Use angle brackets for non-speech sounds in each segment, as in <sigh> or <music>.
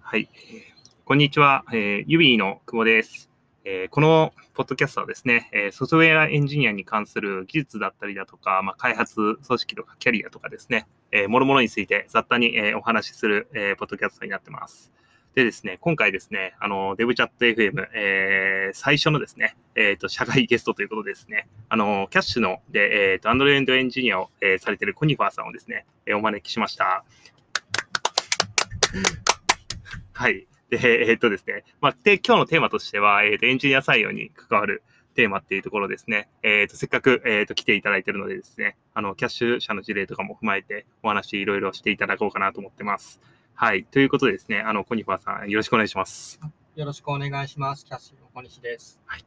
はい。こんにちは。えー、 Ubie の久保です。えー、このポッドキャストはですね、えー、ソフトウェアエンジニアに関する技術だったりだとか、まあ、開発組織とかキャリアとかですね、えー、もろもろについて雑多に、えー、お話しする、えー、ポッドキャストになってます。でですね、今回ですね、あの、デブチャット FM、えー、最初のですね、えっ、ー、と、社外ゲストということでですね、あの、 Kyash の、で、えっ、ー、と、 Android エンジニアを、えー、されている konifar さんをですね、えー、お招きしました。はい。で、えっ、ー、とですね、まあ、で、今日のテーマとしては、えっ、と、エンジニア採用に関わるテーマっていうところですね。えっ、ー、と、せっかく、えっ、と、来ていただいているのでですね、あの、キャッシュ社の事例とかも踏まえて、お話いろいろしていただこうかなと思ってます。はい。ということでですね、あの、コニファーさん、よろしくお願いします。よろしくお願いします。キャッシュの小西です。はい。よ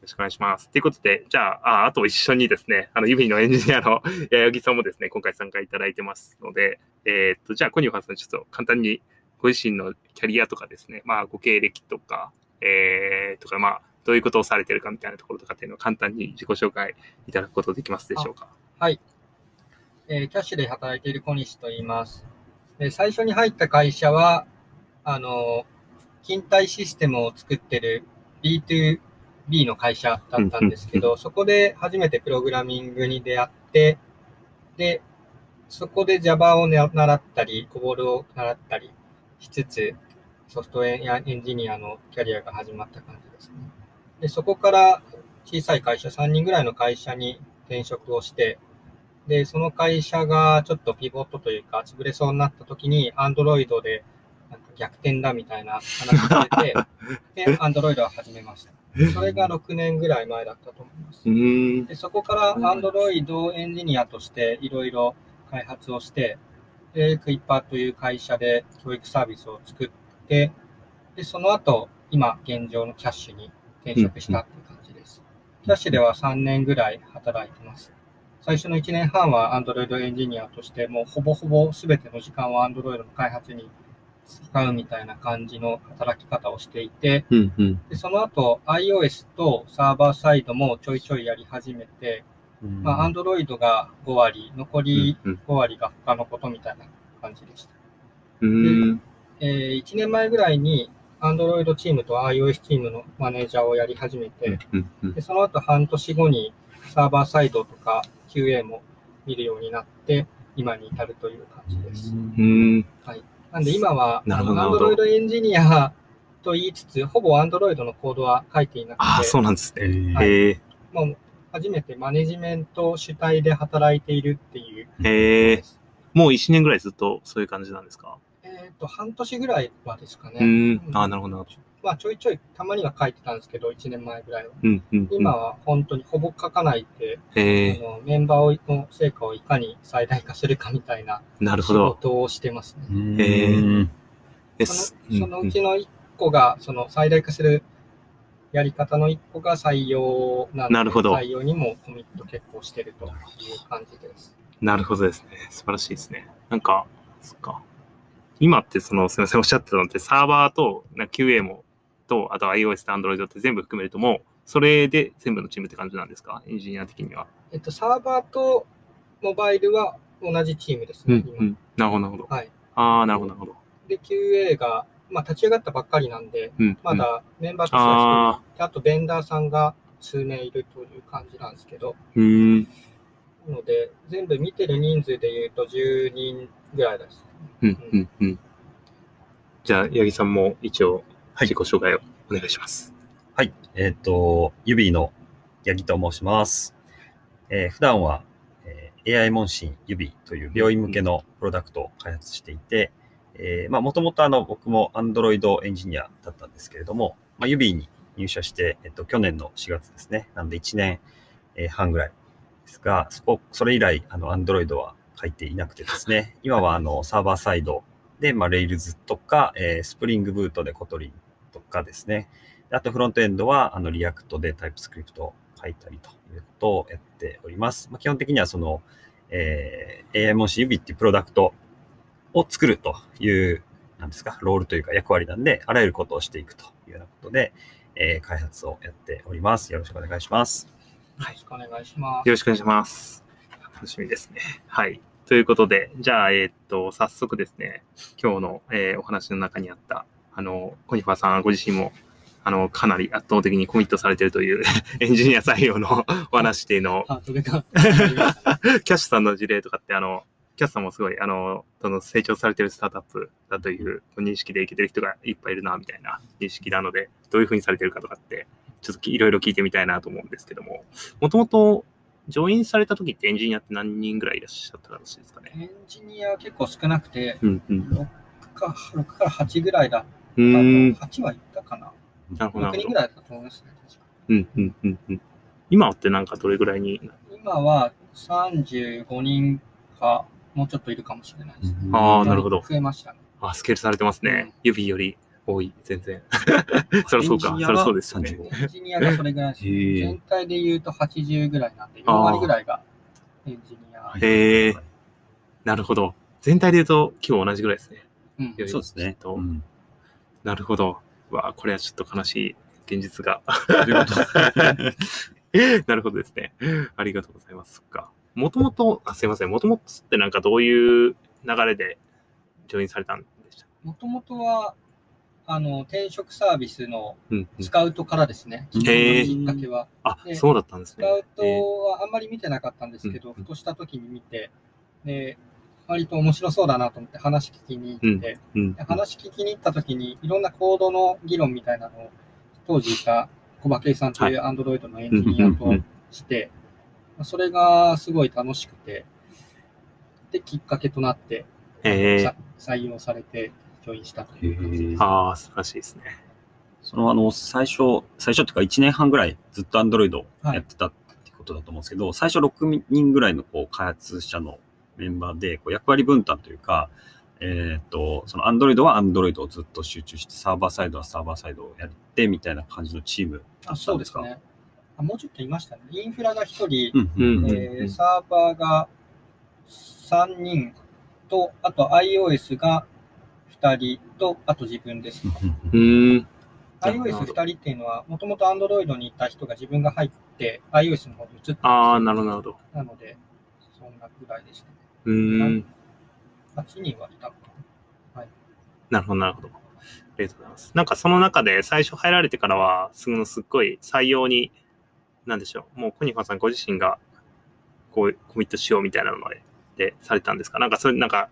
ろしくお願いします。ということで、じゃあ、ああと一緒にですね、あの、指のエンジニアの <laughs> 八木さんもですね、今回参加いただいてますので、えー、っと、じゃあ、コニファーさん、ちょっと簡単にご自身のキャリアとかですね、まあ、ご経歴とか、えー、とか、まあ、どういうことをされてるかみたいなところとかっていうのを簡単に自己紹介いただくことできますでしょうか？はい。えー、キャッシュで働いている小西と言います。で最初に入った会社は、あの、勤怠システムを作ってる B2B の会社だったんですけど、そこで初めてプログラミングに出会って、で、そこで Java を習ったり、コボルを習ったりしつつ、ソフトウェアエンジニアのキャリアが始まった感じですね。で、そこから小さい会社、3人ぐらいの会社に転職をして、で、その会社がちょっとピボットというか、潰れそうになった時に、アンドロイドでなんか逆転だみたいな話が出て、<laughs> で、アンドロイドを始めました。それが6年ぐらい前だったと思います。でそこからアンドロイドエンジニアとしていろいろ開発をして、で、クイッパーという会社で教育サービスを作って、で、その後、今現状のキャッシュに転職したっていう感じです。キャッシュでは3年ぐらい働いてます。最初の1年半は Android エンジニアとして、もうほぼほぼ全ての時間を Android の開発に使うみたいな感じの働き方をしていて、うんうん、でその後 iOS とサーバーサイドもちょいちょいやり始めて、うん、まあ、Android が5割、残り5割が他のことみたいな感じでした。うん、でえー、1年前ぐらいに Android チームと iOS チームのマネージャーをやり始めて、うんうん、でその後半年後にサーバーサイドとか QA も見るようになって、今に至るという感じです。はい、なんで今は、Android エンジニアと言いつつ、ほぼ Android のコードは書いていなくて、あそうなんですね。はい、もう初めてマネジメント主体で働いているっていう。へえ。もう1年ぐらいずっとそういう感じなんですか？えっ、と、半年ぐらいはですかね。うん。あなるほど。まあ、ちょいちょいたまには書いてたんですけど、1年前ぐらいは。うんうんうん、今は本当にほぼ書かないで、あのメンバーの成果をいかに最大化するかみたいな仕事をしてますね。へそのそのうちの1個が、その最大化するやり方の1個が採用なので、なるほど採用にもコミット結構してるという感じです。なるほどですね。素晴らしいですね。なんか、そっか。今ってその、すみません、おっしゃってたのって、サーバーと QA もと、あと iOS と Android って全部含めるともう、それで全部のチームって感じなんですか？エンジニア的には。えっと、サーバーとモバイルは同じチームですね。うん、うん、なるほど、なるほど。はい。ああ、なるほど、なるほど。で、QA が、まあ、立ち上がったばっかりなんで、うん、まだメンバーとしては一人あと、ベンダーさんが数名いるという感じなんですけど、うん。なので、全部見てる人数で言うと10人ぐらいです。うん、うん、うん。じゃあ、八木さんも一応、自己紹介をお願いします。はい。えっ、ー、と、指の八木と申します。えー、普段は、えー、AI 問診指という病院向けのプロダクトを開発していて、えー、まあ、もともとあの、僕も Android エンジニアだったんですけれども、まあ、指に入社して、えっと、去年の4月ですね。なんで1年半ぐらいですが、そこ、それ以来、あの、Android は書いていなくてですね、今はあの、サーバーサイドで、まあ、Rails とか、えー、 Spring Boot で Kotlin とかですね。あとフロントエンドはあの React で TypeScript を書いたりということをやっております。まあ、基本的にはその、えー、AI 問診 Ubie っていうプロダクトを作るという、なんですか、ロールというか役割なんで、あらゆることをしていくというようなことで、えー、開発をやっております。よろしくお願いします。よろしくお願いします。よろしくお願いします。楽しみですね。はい。ということで、じゃあ、えーっと、早速ですね、今日の、えーお話の中にあった、あの、コニファーさんご自身も、あの、かなり圧倒的にコミットされているという <laughs> エンジニア採用の <laughs> お話っていうのを。<laughs> キャッシュさんの事例とかって、あの、キャッシュさんもすごい、あの、その成長されてるスタートアップだという認識でいけてる人がいっぱいいるな、みたいな認識なので、どういうふうにされてるかとかって、ちょっといろいろ聞いてみたいなと思うんですけども、もともと、ジョインされた時ってエンジニアって何人ぐらいいらっしゃったらしいですかね？エンジニア結構少なくて、うんうん。6か ,6 から8ぐらいだったと、うーん。8はいったかな。なるほど、な6るほど。人ぐらいだったと思いますね。確かうんうんうんうん。今ってなんかどれぐらいに、今は35人か、もうちょっといるかもしれないですね。ああ、なるほど。増えましたね。あ、スケールされてますね。指より多い、全然。<laughs> そりゃそうか、そりゃそうですよね。35エンジニアがそれぐらいです、全体で言うと80ぐらいなんで、4あー割ぐらいがエンジニア。へーなるほど。全体で言うと、今日同じぐらいですね。うんそうですね。とうんなるほど。うわあこれはちょっと悲しい現実が。<laughs> なるほどですね。ありがとうございます。そっか。もともと、あ、すいません。もともとってなんかどういう流れでジョインされたんでした？もともとは、あの、転職サービスのうんうん。スカウトからですね。へーきっかけは。あ、でそうだったんですね。スカウトえーはあんまり見てなかったんですけど、うんふとした時に見て、で、割と面白そうだなと思って話聞きに行って、うんで話聞きに行った時に、いろんなコードの議論みたいなのを、当時いた小馬圭さんというアンドロイドのエンジニアとして、まあそれがすごい楽しくて、で、きっかけとなって、えー。さ採用されて、ジョインしたという感じです。ああ、素晴らしいですね。そのあの、最初、最初っていうか1年半ぐらいずっと Android やってたってことだと思うんですけど、最初6人ぐらいのこう開発者のメンバーでこう役割分担というか、えっ、と、その Android は Android をずっと集中して、サーバーサイドはサーバーサイドをやってみたいな感じのチームだあったんですか？そうですね。あもうちょっといましたね。インフラが1人、サーバーが3人と、あと iOS が2人と、あと自分です。うんうーん。なるほど iOS2 人っていうのは、もともと Android にいた人が自分が入って、iOS の方に移ってるああ、なるほど、なので、そんなぐらいですね。うーん。8人はいたのかなるほど、なるほど。ありがとうございます。なんかその中で最初入られてからは、すぐのすっごい採用に、なんでしょう。もうコニファーさんご自身が、こう、コミットしようみたいなのまで、で、されたんですか？なんかそれ、なんか、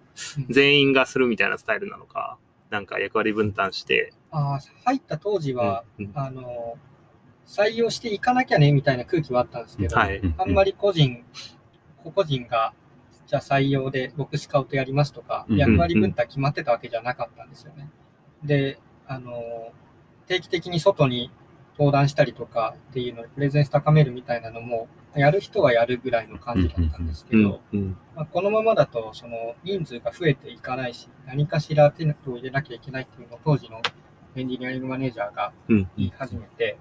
全員がするみたいなスタイルなのか、なんか役割分担して、な。あー入った当時は、うんうんあの、採用していかなきゃねみたいな空気はあったんですけど、はいあんまり個人、個々人が、じゃあ採用で僕スカウトやりますとか、うん役割分担決まってたわけじゃなかったんですよね。で、あの、定期的に外に登壇したりとかっていうので、プレゼンス高めるみたいなのも、やる人はやるぐらいの感じだったんですけうんど、このままだと、その人数が増えていかないし、何かしら手を入れなきゃいけないっていうのを当時のエンジニアリングマネージャーがうん言い始めて、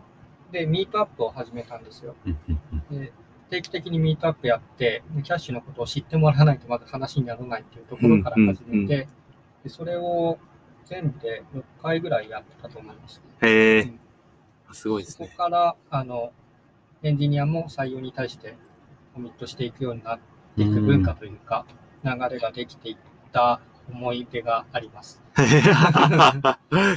で、ミートアップを始めたんですよ。で定期的にミートアップやって、でキャッシュのことを知ってもらわないとまず話にならないっていうところから始うんうんめて、でそれを全部で6回ぐらいやってたと思います、ね。へえうん、すごいですそこね。から、あの、エンジニアも採用に対してコミットしていくようになっていく文化というか、流れができていった思い出があります。<laughs>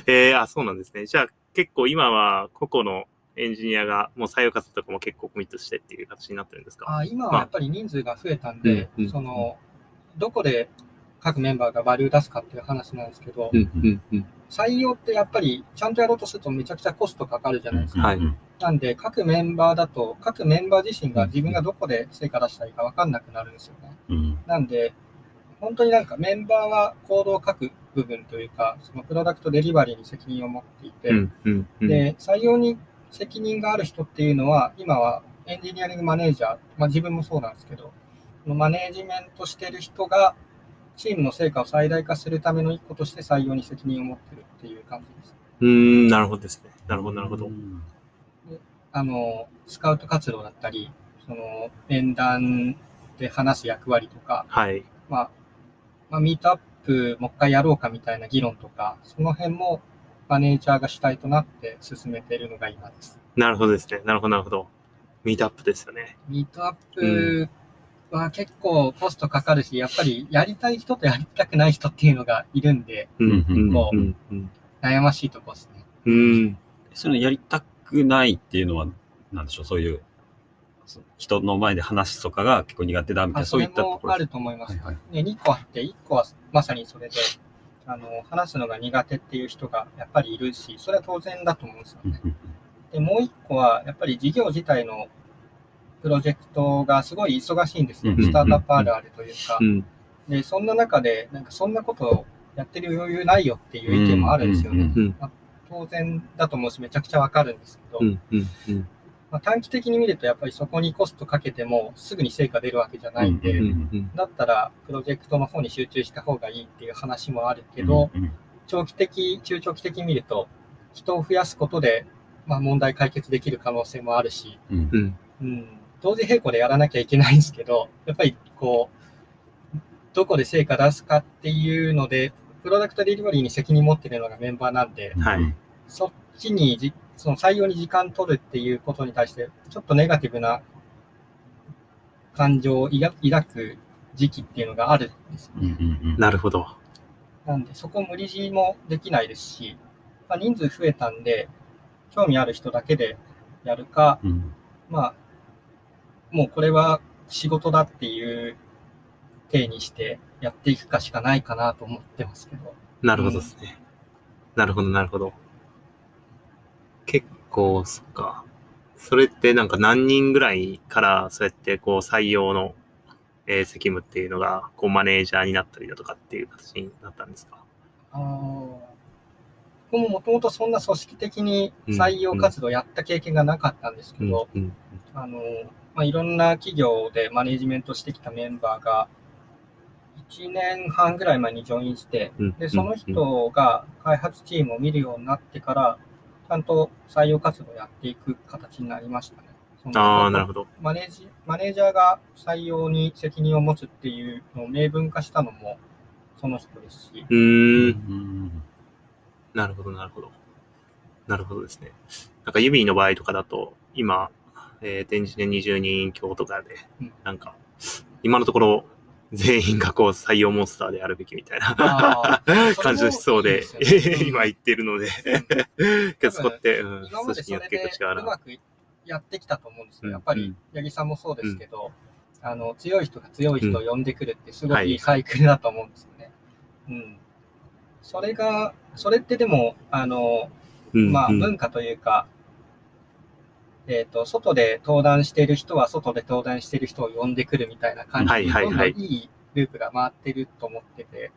えー、あ、そうなんですね。じゃあ結構今は個々のエンジニアがもう採用活動とかも結構コミットしてっていう形になってるんですか？あ今はやっぱり人数が増えたんで、うんうんその、どこで各メンバーがバリュー出すかっていう話なんですけど。採用ってやっぱりちゃんとやろうとするとめちゃくちゃコストかかるじゃないですか。はいなんで、各メンバーだと、各メンバー自身が自分がどこで成果出したらいいか分かんなくなるんですよね。うんなんで、本当になんかメンバーはコードを書く部分というか、そのプロダクトデリバリーに責任を持っていて。で、採用に責任がある人っていうのは、今はエンジニアリングマネージャー、まあ自分もそうなんですけど、マネージメントしてる人が、チームの成果を最大化するための一個として採用に責任を持ってるっていう感じです。うーん、なるほどですね。なるほど、なるほど。あの、スカウト活動だったり、その、面談で話す役割とか、はい。まあ、まあ、ミートアップもう一回やろうかみたいな議論とか、その辺もマネージャーが主体となって進めているのが今です。なるほどですね。なるほど、なるほど。ミートアップですよね。ミートアップまあ結構コストかかるし、やっぱりやりたい人とやりたくない人っていうのがいるんで、うんうんこううんうん悩ましいとこですね。うんそのやりたくないっていうのは、なんでしょう、そういう、そ人の前で話すとかが結構苦手だみたいな、あそういったところもあると思います。はいはいね、2個あって、1個はまさにそれで、あの、話すのが苦手っていう人がやっぱりいるし、それは当然だと思うんですよね。で、もう1個は、やっぱり事業自体のプロジェクトがすごい忙しいんですよ。うんスタートアップあるあるというかう。んで、そんな中で、なんかそんなことをやってる余裕ないよっていう意見もあるんですよね。うんうん当然だと思うし、めちゃくちゃわかるんですけど、まあ、短期的に見ると、やっぱりそこにコストかけても、すぐに成果出るわけじゃないんで、だったら、プロジェクトの方に集中した方がいいっていう話もあるけど、長期的、中長期的に見ると、人を増やすことで、まあ、問題解決できる可能性もあるし、うん。同時並行でやらなきゃいけないんですけど、やっぱりこう、どこで成果出すかっていうので、プロダクトデリバリーに責任持ってるのがメンバーなんで、はい。そっちにじ、その採用に時間取るっていうことに対して、ちょっとネガティブな感情を抱抱く時期っていうのがあるんですようんうんうんなるほど。なんで、そこ無理強いもできないですし、まあ、人数増えたんで、興味ある人だけでやるか、うんまあ、もうこれは仕事だっていう体にしてやっていくかしかないかなと思ってますけど。なるほどですね。なるほど、なるほど。結構、そっか。それってなんか何人ぐらいからそうやってこう採用の、えー責務っていうのがこうマネージャーになったりだとかっていう形になったんですか？あー。僕ももともとそんな組織的に採用活動やった経験がなかったんですけど、うんあの、まあ、いろんな企業でマネジメントしてきたメンバーが、1年半ぐらい前にジョインして、うんで、その人が開発チームを見るようになってから、ちゃんと採用活動をやっていく形になりましたね。ああ、なるほど。マネージ、マネージャーが採用に責任を持つっていうのを明文化したのもその人ですし、うーん。うんなるほど、なるほど。なるほどですね。なんか、ユビーの場合とかだと、今、えー、展示で20人強とかでうん、なんか、今のところ、全員がこう採用モンスターであるべきみたいな。感じのしそうで、<laughs> 今言ってるので、けどそこって、うん、組織によって結構違うな。うまくやってきたと思うんですよ。うん。やっぱりうん、八木さんもそうですけど、あの、強い人が強い人を呼んでくるってすごはいいいい。サイクルだと思うんですよね。うん。それが、それってでも、あの、うんまあ、うん。文化というか、えっ、と、外で登壇している人は外で登壇している人を呼んでくるみたいな感じで、どんどんいいループが回ってると思ってて、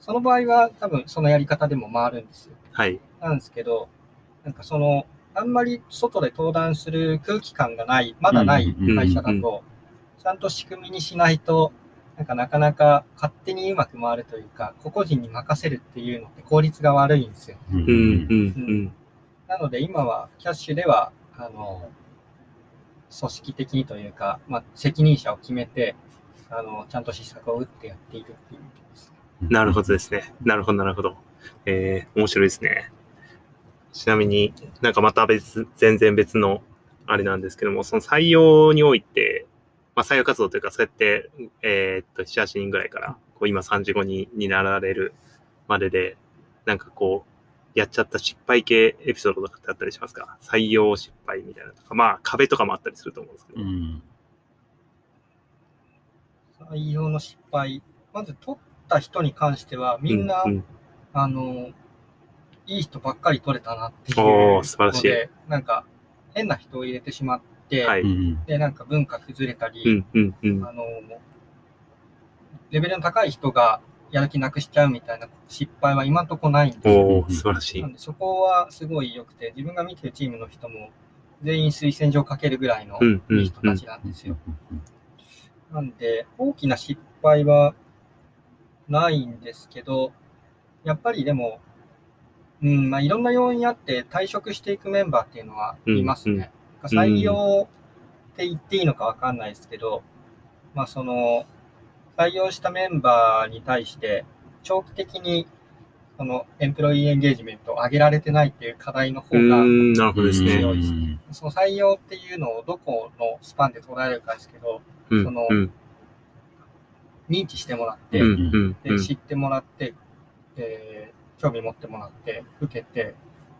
その場合は多分そのやり方でも回るんですよ。はい。なんですけど、なんかその、あんまり外で登壇する空気感がない、まだない会社だと、ちゃんと仕組みにしないと、なんかなかなか勝手にうまく回るというか、個々人に任せるっていうのって効率が悪いんですよ。うんうん、うん、なので今はキャッシュでは、あの、組織的にというか、まあ、責任者を決めて、あの、ちゃんと施策を打ってやっているっていう意味です。うん。なるほどですね。なるほど、なるほど。えー、面白いですね。ちなみになんかまた別、全然別のあれなんですけども、その採用において、まあ採用活動というか、そうやって、えーっと、7、8人ぐらいから、こう今35人になられるまでで、なんかこう、やっちゃった失敗系エピソードとかってあったりしますか？採用失敗みたいなのとか、まあ壁とかもあったりすると思うんですけど。うん採用の失敗、まず取った人に関しては、みんな、うんうんあの、いい人ばっかり取れたなっていうおー素晴らしいので、なんか、変な人を入れてしまって、はい。うんで、なんか文化崩れたり、うん、うん、うん。あの、レベルの高い人がやる気なくしちゃうみたいな失敗は今んとこないんですよ。おー素晴らしいなん。でそこはすごい良くて、自分が見てるチームの人も全員推薦状かけるぐらいのうんうんいい人たちなんですよ。なんで、大きな失敗はないんですけど、やっぱりでも、うん、まあいろんな要因あって退職していくメンバーっていうのはいますね。採用って言っていいのかわかんないですけど、まあその、採用したメンバーに対して、長期的に、その、エンプロイーエンゲージメントを上げられてないっていう課題の方が。強いですその採用っていうのをどこのスパンで捉えるかですけど、うんそのうん認知してもらって、で知ってもらって、で興味持ってもらって、受けて、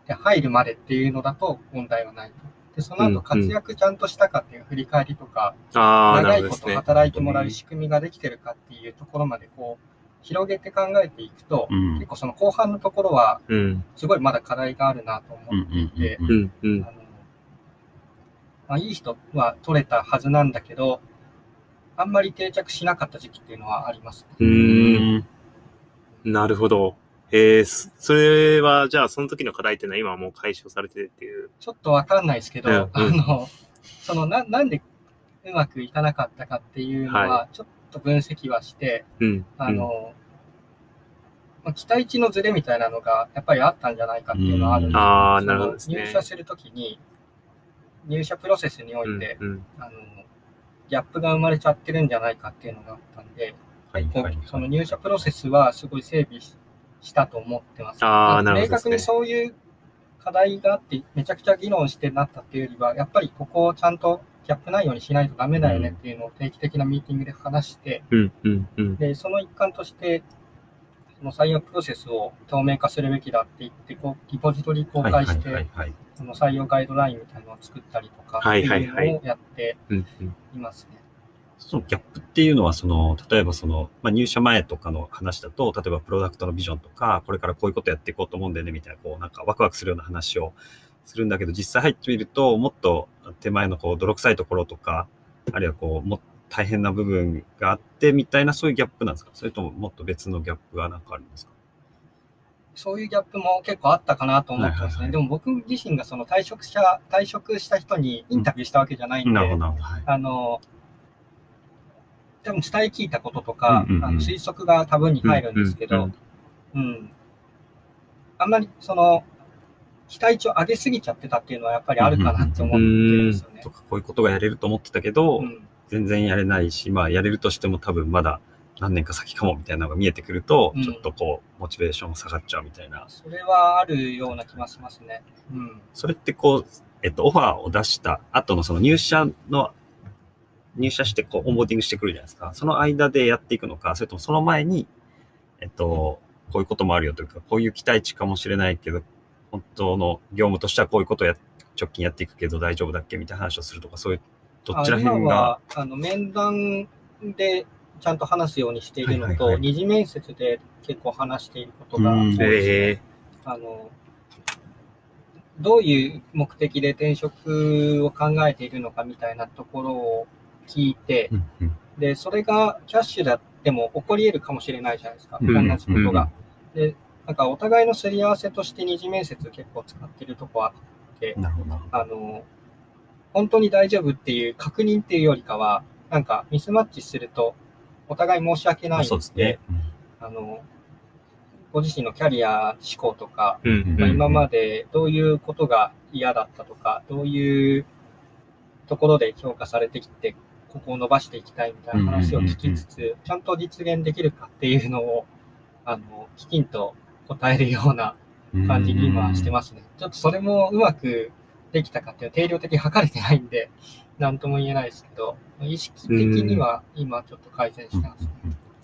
で入るまでっていうのだと問題はないと。で、そのうんうん後活躍ちゃんとしたかっていう振り返りとか、ああ、な長いこと。働いてもらう仕組みができてるかっていうところまでこう、広げて考えていくと、うん結構その後半のところは、うんすごいまだ課題があるなと思っていて、まあ、いい人は取れたはずなんだけど、あんまり定着しなかった時期っていうのはありますね。うーん。なるほど。えー、そそれは、じゃあ、その時の課題っていうのは今はもう解消されてるっていう。ちょっとわかんないですけど、うんうんあの、そのな、なんでうまくいかなかったかっていうのはは、ちょっと分析はして、うん。あの、まあ、期待値のズレみたいなのがやっぱりあったんじゃないかっていうのはあるんですよ。ああ、そのなるほどね。入社するときに、入社プロセスにおいて、うんうんあの、ギャップが生まれちゃってるんじゃないかっていうのがあったんで、はいはいはいその入社プロセスはすごい整備ししたと思ってます。あーなるほどね明確にそういう課題があって、めちゃくちゃ議論してなったっていうよりは、やっぱりここをちゃんとギャップないようにしないとダメだよねっていうのを定期的なミーティングで話して、うんうんうん。で、その一環として、その採用プロセスを透明化するべきだって言って、こうリポジトリ公開して、はいはいはいはいその採用ガイドラインみたいなのを作ったりとかってはいはいいうはいのをやってうんうんいますね。そのギャップっていうのは、その、例えばその、まあ、入社前とかの話だと、例えばプロダクトのビジョンとか、これからこういうことやっていこうと思うんだよね、みたいな、こう、なんかワクワクするような話をするんだけど、実際入ってみると、もっと手前のこう、泥臭いところとか、あるいはこう、も大変な部分があって、みたいな、そういうギャップなんですか？それとももっと別のギャップがなんかあるんですか？そういうギャップも結構あったかなと思ってますね。はいはいはいでも僕自身がその退職者、退職した人にインタビューしたわけじゃないんで、なるほど、なるほど。はいあの、多分伝え聞いたこととか、うんうんうんあの推測が多分に入るんですけど、うんうん。あんまりその、期待値を上げすぎちゃってたっていうのはやっぱりあるかなって思ってるんですよねと。か、こういうことがやれると思ってたけど、うん全然やれないし、まあ、やれるとしても多分まだ何年か先かもみたいなのが見えてくると、うんちょっとこう、モチベーション下がっちゃうみたいな。それはあるような気がしますね。うん。それってこう、えっと、オファーを出した後のその入社の、入社してこう、オンボーディングしてくるじゃないですか。その間でやっていくのか、それともその前に、えっと、こういうこともあるよというか、こういう期待値かもしれないけど、本当の業務としてはこういうことをや、直近やっていくけど大丈夫だっけみたいな話をするとか、そういう、どちら辺が、は、あの、面談でちゃんと話すようにしているのと、はいはいはい二次面接で結構話していることが多うんいですね。えあの、どういう目的で転職を考えているのかみたいなところを聞いて、で、それがキャッシュだっても起こり得るかもしれないじゃないですか。うん同じことが。で、なんかお互いのすり合わせとして二次面接結構使ってるとこあって。あの、本当に大丈夫っていう確認っていうよりかは、なんかミスマッチするとお互い申し訳ないんそうですね。あの、ご自身のキャリア思考とか、ま今までどういうことが嫌だったとか、どういうところで評価されてきて、ここを伸ばしていきたいみたいな話を聞きつつ、ちゃんと実現できるかっていうのを、あの、きちんと答えるようなうん感じに今してますね。ちょっとそれもうまくできたかっていうのは定量的に測れてないんで、なんとも言えないですけど、意識的には今ちょっと改善してます。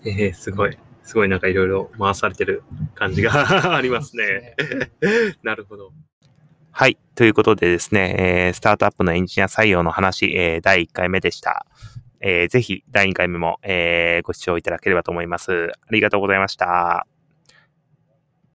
えー、すごい。すごいなんかいろいろ回されてる感じが <laughs> ありますね。<laughs> なるほど。はい。ということでですね、えースタートアップのエンジニア採用の話、えー第1回目でした。えーぜひ第2回目も、えーご視聴いただければと思います。ありがとうございました。